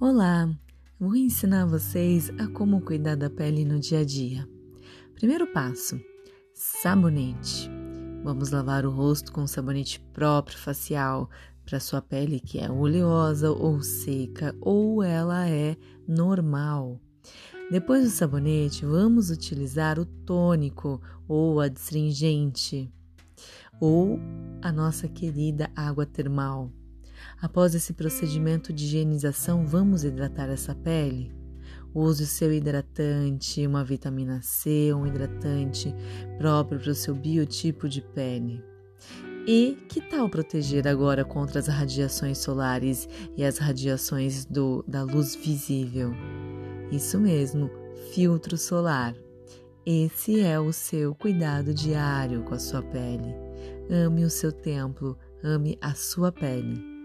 Olá, vou ensinar vocês a como cuidar da pele no dia a dia. Primeiro passo: sabonete. Vamos lavar o rosto com sabonete próprio facial para sua pele que é oleosa ou seca ou ela é normal. Depois do sabonete, vamos utilizar o tônico ou adstringente ou a nossa querida água termal. Após esse procedimento de higienização, vamos hidratar essa pele? Use o seu hidratante, uma vitamina C, um hidratante próprio para o seu biotipo de pele. E que tal proteger agora contra as radiações solares e as radiações do, da luz visível? Isso mesmo, filtro solar. Esse é o seu cuidado diário com a sua pele. Ame o seu templo, ame a sua pele.